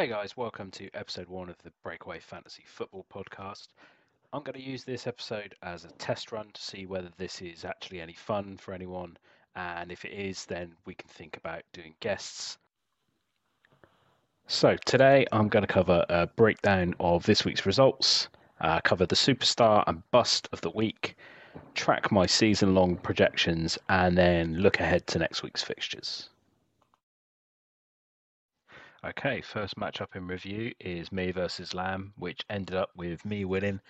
Hey guys, welcome to episode one of the Breakaway Fantasy Football Podcast. I'm going to use this episode as a test run to see whether this is actually any fun for anyone, and if it is, then we can think about doing guests. So, today I'm going to cover a breakdown of this week's results, uh, cover the superstar and bust of the week, track my season long projections, and then look ahead to next week's fixtures. Okay, first matchup in review is me versus Lamb, which ended up with me winning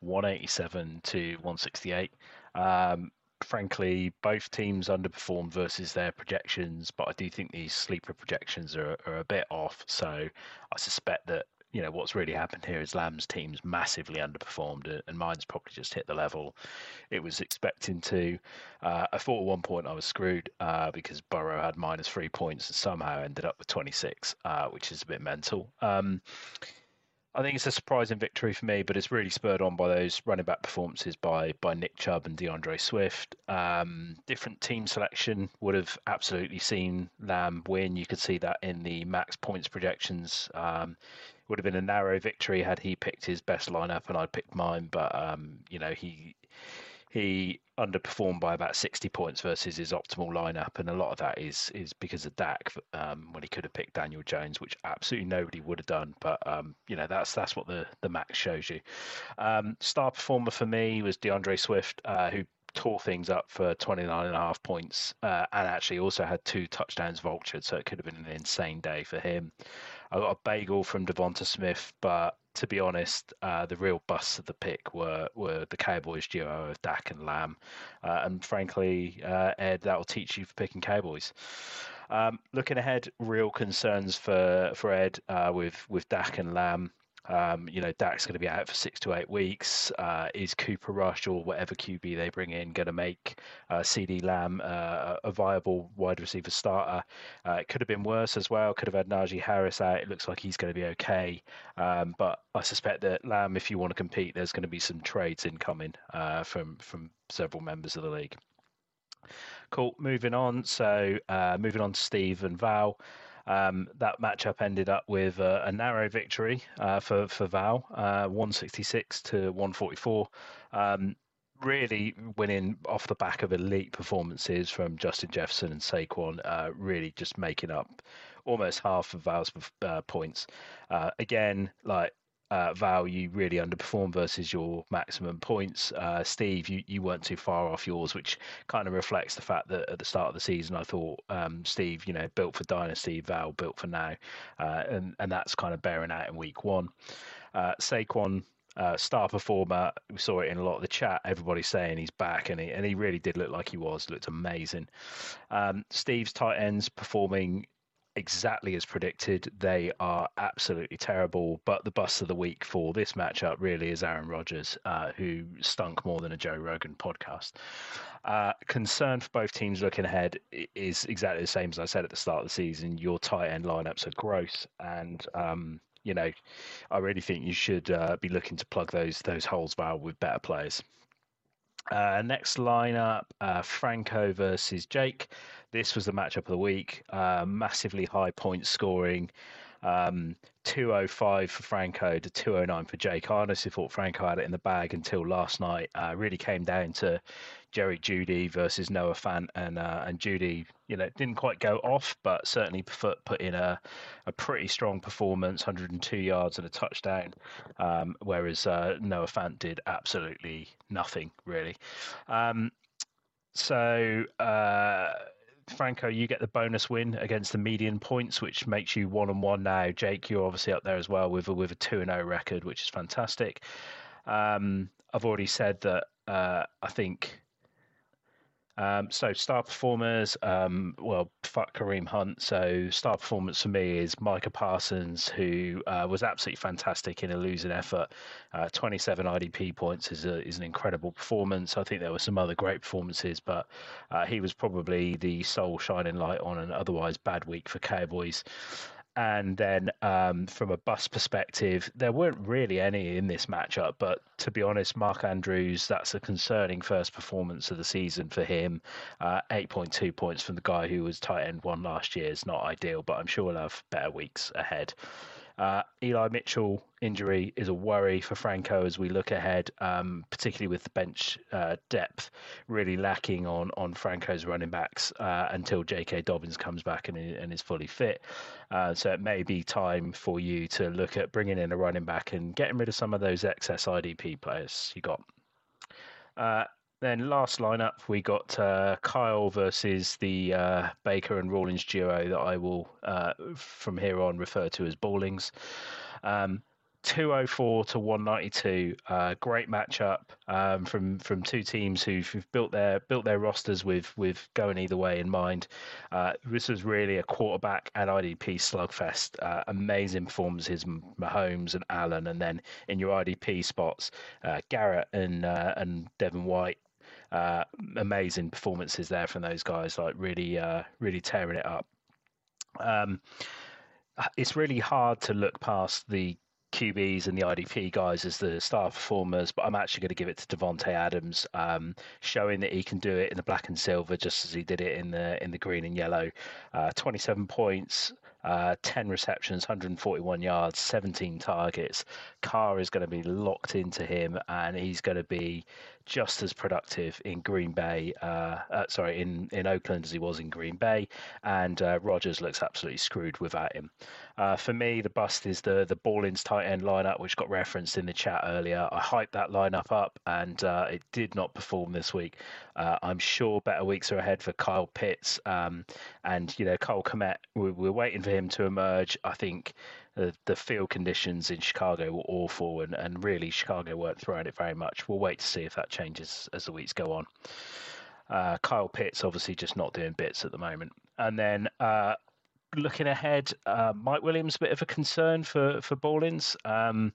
187 to 168. Um, frankly, both teams underperformed versus their projections, but I do think these sleeper projections are, are a bit off. So I suspect that you know what's really happened here is Lamb's team's massively underperformed, and mine's probably just hit the level it was expecting to. Uh, I thought at one point I was screwed uh, because Burrow had minus three points and somehow ended up with 26, uh, which is a bit mental. Um, I think it's a surprising victory for me, but it's really spurred on by those running back performances by by Nick Chubb and DeAndre Swift. Um, different team selection would have absolutely seen Lamb win. You could see that in the max points projections. Um, would have been a narrow victory had he picked his best lineup and I picked mine. But um, you know he he underperformed by about 60 points versus his optimal lineup, and a lot of that is is because of Dak um, when he could have picked Daniel Jones, which absolutely nobody would have done. But um, you know that's that's what the the max shows you. Um, star performer for me was DeAndre Swift, uh, who tore things up for 29 and a half points uh, and actually also had two touchdowns vultured so it could have been an insane day for him I got a bagel from Devonta Smith, but to be honest, uh, the real busts of the pick were were the Cowboys duo of Dak and Lamb, uh, and frankly, uh, Ed, that will teach you for picking Cowboys. Um, looking ahead, real concerns for for Ed uh, with with Dak and Lamb. Um, you know, Dak's going to be out for six to eight weeks. Uh, is Cooper Rush or whatever QB they bring in going to make uh, CeeDee Lamb uh, a viable wide receiver starter? Uh, it could have been worse as well. Could have had Najee Harris out. It looks like he's going to be okay. Um, but I suspect that Lamb, if you want to compete, there's going to be some trades incoming uh, from from several members of the league. Cool. Moving on. So uh, moving on to Steve and Val. Um, that matchup ended up with a, a narrow victory uh, for for Val, uh, 166 to 144. Um, really winning off the back of elite performances from Justin Jefferson and Saquon, uh, really just making up almost half of Val's uh, points. Uh, again, like uh, Val, you really underperformed versus your maximum points. Uh, Steve, you, you weren't too far off yours, which kind of reflects the fact that at the start of the season, I thought um, Steve, you know, built for dynasty, Val built for now, uh, and and that's kind of bearing out in week one. Uh, Saquon. Uh, star performer. We saw it in a lot of the chat. Everybody saying he's back, and he and he really did look like he was. Looked amazing. Um, Steve's tight ends performing exactly as predicted. They are absolutely terrible. But the bust of the week for this matchup really is Aaron Rodgers, uh, who stunk more than a Joe Rogan podcast. Uh, concern for both teams looking ahead is exactly the same as I said at the start of the season. Your tight end lineups are gross, and um, you know, I really think you should uh, be looking to plug those those holes well with better players. Uh, next lineup: uh, Franco versus Jake. This was the matchup of the week. Uh, massively high point scoring. Um, 205 for Franco to 209 for Jake. I honestly thought Franco had it in the bag until last night. Uh, really came down to Jerry Jeudy versus Noah Fant, and uh, and Jeudy, you know, didn't quite go off, but certainly put put in a, a pretty strong performance, 102 yards and a touchdown, um, whereas uh, Noah Fant did absolutely nothing really. Um, so. Uh, Franco, you get the bonus win against the median points, which makes you one and one now. Jake, you're obviously up there as well with a, with a two and zero oh record, which is fantastic. Um, I've already said that uh, I think um, so star performers, um, well, fuck Kareem Hunt. So star performance for me is Micah Parsons, who uh, was absolutely fantastic in a losing effort. Uh, 27 IDP points is a, is an incredible performance. I think there were some other great performances, but uh, he was probably the sole shining light on an otherwise bad week for Cowboys. And then um, from a bus perspective, there weren't really any in this matchup. But to be honest, Mark Andrews, that's a concerning first performance of the season for him. Uh, 8.2 points from the guy who was tight end one last year is not ideal, but I'm sure we'll have better weeks ahead. Uh, Eli Mitchell injury is a worry for Franco as we look ahead, um, particularly with the bench uh, depth really lacking on on Franco's running backs uh, until J.K. Dobbins comes back and, and is fully fit. Uh, so it may be time for you to look at bringing in a running back and getting rid of some of those excess IDP players you got. Then last lineup we got uh, Kyle versus the uh, Baker and Rawlings duo that I will uh, from here on refer to as Bawlings. Um, 204 to 192 uh, great matchup um, from from two teams who've, who've, built their built their rosters with with going either way in mind uh, this was really a quarterback and IDP slugfest uh, amazing performances Mahomes and Allen and then in your IDP spots uh, Garrett and uh, and Devin White uh, amazing performances there from those guys, like really, uh, really tearing it up. Um, it's really hard to look past the QBs and the IDP guys as the star performers, but I'm actually going to give it to Davante Adams, um, showing that he can do it in the black and silver, just as he did it in the in the green and yellow. Uh, 27 points, uh, 10 receptions, 141 yards, 17 targets. Carr is going to be locked into him, and he's going to be just as productive in Green Bay, uh, uh, sorry, in, in Oakland as he was in Green Bay, and uh, Rodgers looks absolutely screwed without him. Uh, for me, the bust is the the Ballins tight end lineup, which got referenced in the chat earlier. I hyped that lineup up, and it did not perform this week. I'm sure better weeks are ahead for Kyle Pitts, um, and you know Cole Kmet. We're, we're waiting for him to emerge. I think the, the field conditions in Chicago were awful, and, and really Chicago weren't throwing it very much. We'll wait to see if that changes as the weeks go on. Uh, Kyle Pitts obviously just not doing bits at the moment, and then uh, looking ahead, uh, Mike Williams a bit of a concern for for Ballins. Um,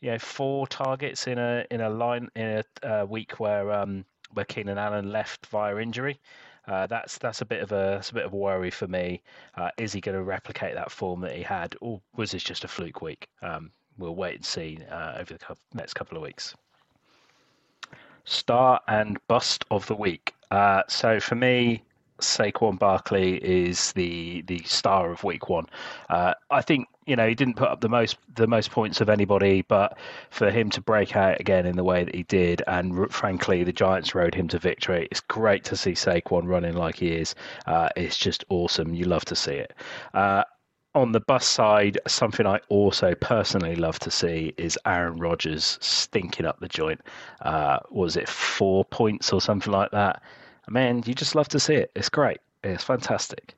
you know, four targets in a in a line in a uh, week where um, where Keenan Allen left via injury. Uh, that's that's a bit of a a bit of a worry for me. Uh, is he going to replicate that form that he had, or was this just a fluke week? Um, we'll wait and see uh, over the next couple of weeks. Star and bust of the week. Uh, so for me, Saquon Barkley is the the star of week one. Uh, I think you know he didn't put up the most the most points of anybody, but for him to break out again in the way that he did, and frankly the Giants rode him to victory. It's great to see Saquon running like he is. Uh, it's just awesome. You love to see it. Uh, on the bus side, something I also personally love to see is Aaron Rodgers stinking up the joint. Uh, was it four points or something like that? man, you just love to see it. It's great. It's fantastic.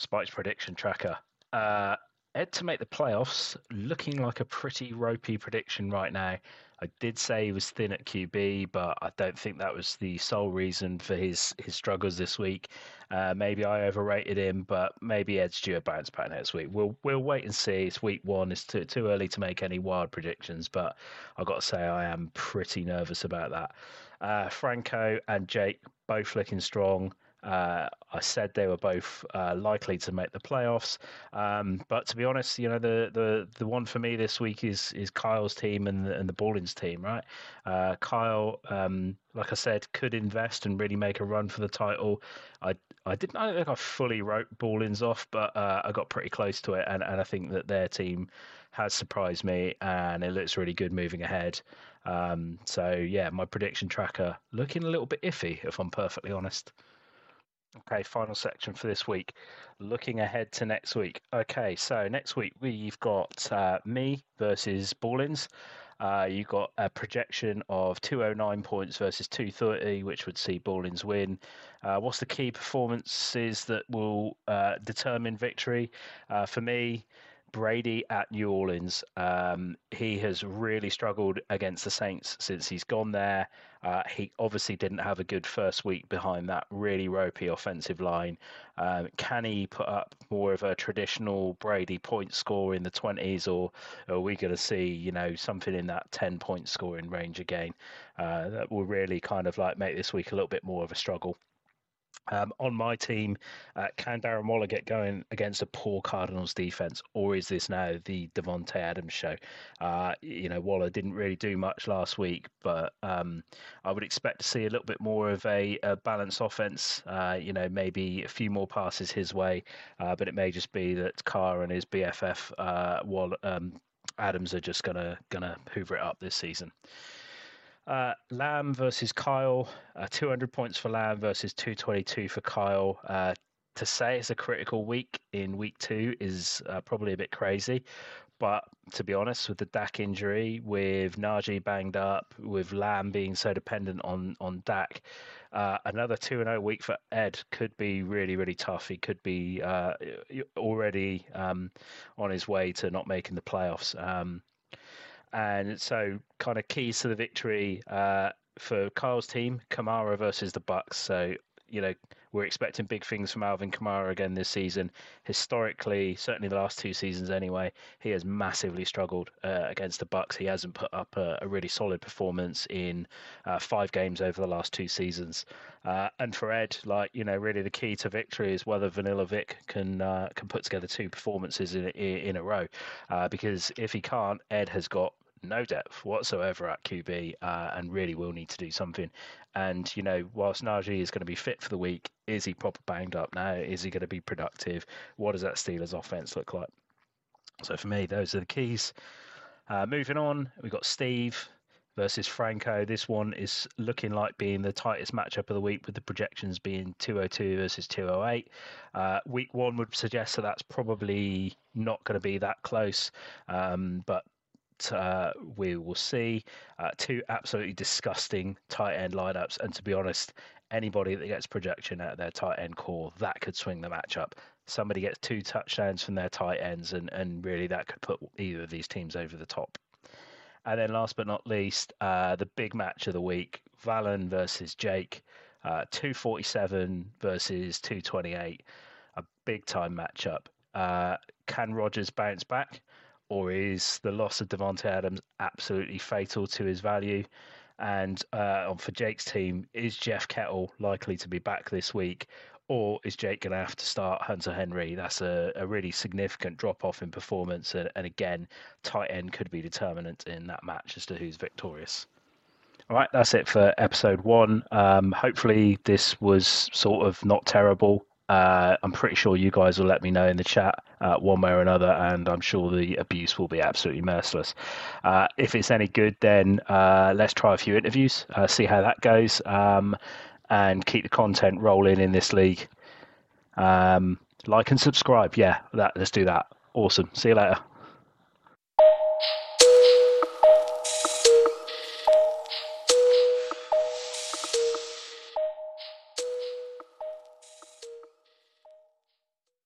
Spike's prediction tracker. Uh, Ed to make the playoffs, looking like a pretty ropey prediction right now. I did say he was thin at QB, but I don't think that was the sole reason for his his struggles this week. Uh, maybe I overrated him, but maybe Ed's due a bounce back next week. We'll we'll wait and see. It's week one. It's too too early to make any wild predictions, but I've got to say I am pretty nervous about that. Uh, Franco and Jake both looking strong. Uh, I said they were both uh, likely to make the playoffs, um, but to be honest, you know the, the the one for me this week is is Kyle's team and the, and the Ballins team, right? Uh, Kyle, um, like I said, could invest and really make a run for the title. I I didn't I think I fully wrote Ballins off, but uh, I got pretty close to it, and, and I think that their team has surprised me, and it looks really good moving ahead. Um, so yeah, my prediction tracker looking a little bit iffy, if I'm perfectly honest. Okay, final section for this week. Looking ahead to next week. Okay, so next week we've got uh, me versus Ballins. Uh, you've got a projection of 209 points versus 230, which would see Ballins win. Uh, what's the key performances that will uh, determine victory? Uh, for me, Brady at New Orleans. Um, he has really struggled against the Saints since he's gone there. Uh, he obviously didn't have a good first week behind that really ropey offensive line. Um, can he put up more of a traditional Brady point score in the 20s, or are we going to see, you know, something in that 10 point scoring range again? Uh, that will really kind of like make this week a little bit more of a struggle. Um, on my team, uh, can Darren Waller get going against a poor Cardinals defense, or is this now the Davante Adams show? Uh, you know, Waller didn't really do much last week, but um, I would expect to see a little bit more of a, a balanced offense. Uh, you know, maybe a few more passes his way, uh, but it may just be that Carr and his BFF uh, Waller, um, Adams are just gonna gonna hoover it up this season. Uh, Lamb versus Kyle, uh, 200 points for Lamb versus 222 for Kyle. Uh, to say it's a critical week in week two is uh, probably a bit crazy. But to be honest, with the Dak injury, with Najee banged up, with Lamb being so dependent on on Dak, uh, another two and zero oh week for Ed could be really really tough. He could be uh, already um, on his way to not making the playoffs. Um, and so kind of keys to the victory uh, for Kyle's team: Kamara versus the Bucks. So you know we're expecting big things from Alvin Kamara again this season. Historically, certainly the last two seasons anyway, he has massively struggled uh, against the Bucks. He hasn't put up a, a really solid performance in uh, five games over the last two seasons. Uh, and for Ed, like you know, really the key to victory is whether Vanilla Vic can uh, can put together two performances in in a row. Uh, because if he can't, Ed has got no depth whatsoever at QB uh, and really will need to do something. And, you know, whilst Najee is going to be fit for the week, is he proper banged up now? Is he going to be productive? What does that Steelers offense look like? So for me, those are the keys. Uh, moving on, we've got Steve versus Franco. This one is looking like being the tightest matchup of the week, with the projections being 202 versus 208. Uh, week one would suggest that that's probably not going to be that close, um, but uh, we will see. Uh, two absolutely disgusting tight end lineups, and to be honest, anybody that gets projection out of their tight end core that could swing the matchup. Somebody gets two touchdowns from their tight ends, and and really that could put either of these teams over the top. And then last but not least, uh, the big match of the week: Valen versus Jake. Uh, 247 versus 228, a big time matchup. Uh, can Rodgers bounce back? Or is the loss of Davante Adams absolutely fatal to his value? And uh, for Jake's team, is Jeff Kittle likely to be back this week, or is Jake going to have to start Hunter Henry? That's a, a really significant drop off in performance, and, and again, tight end could be determinant in that match as to who's victorious. All right, that's it for episode one. Um, hopefully, this was sort of not terrible. Uh, I'm pretty sure you guys will let me know in the chat uh, one way or another, and I'm sure the abuse will be absolutely merciless. Uh, if it's any good, then uh, let's try a few interviews, uh, see how that goes, um, and keep the content rolling in this league. Um, like and subscribe. Yeah, that, let's do that. Awesome. See you later.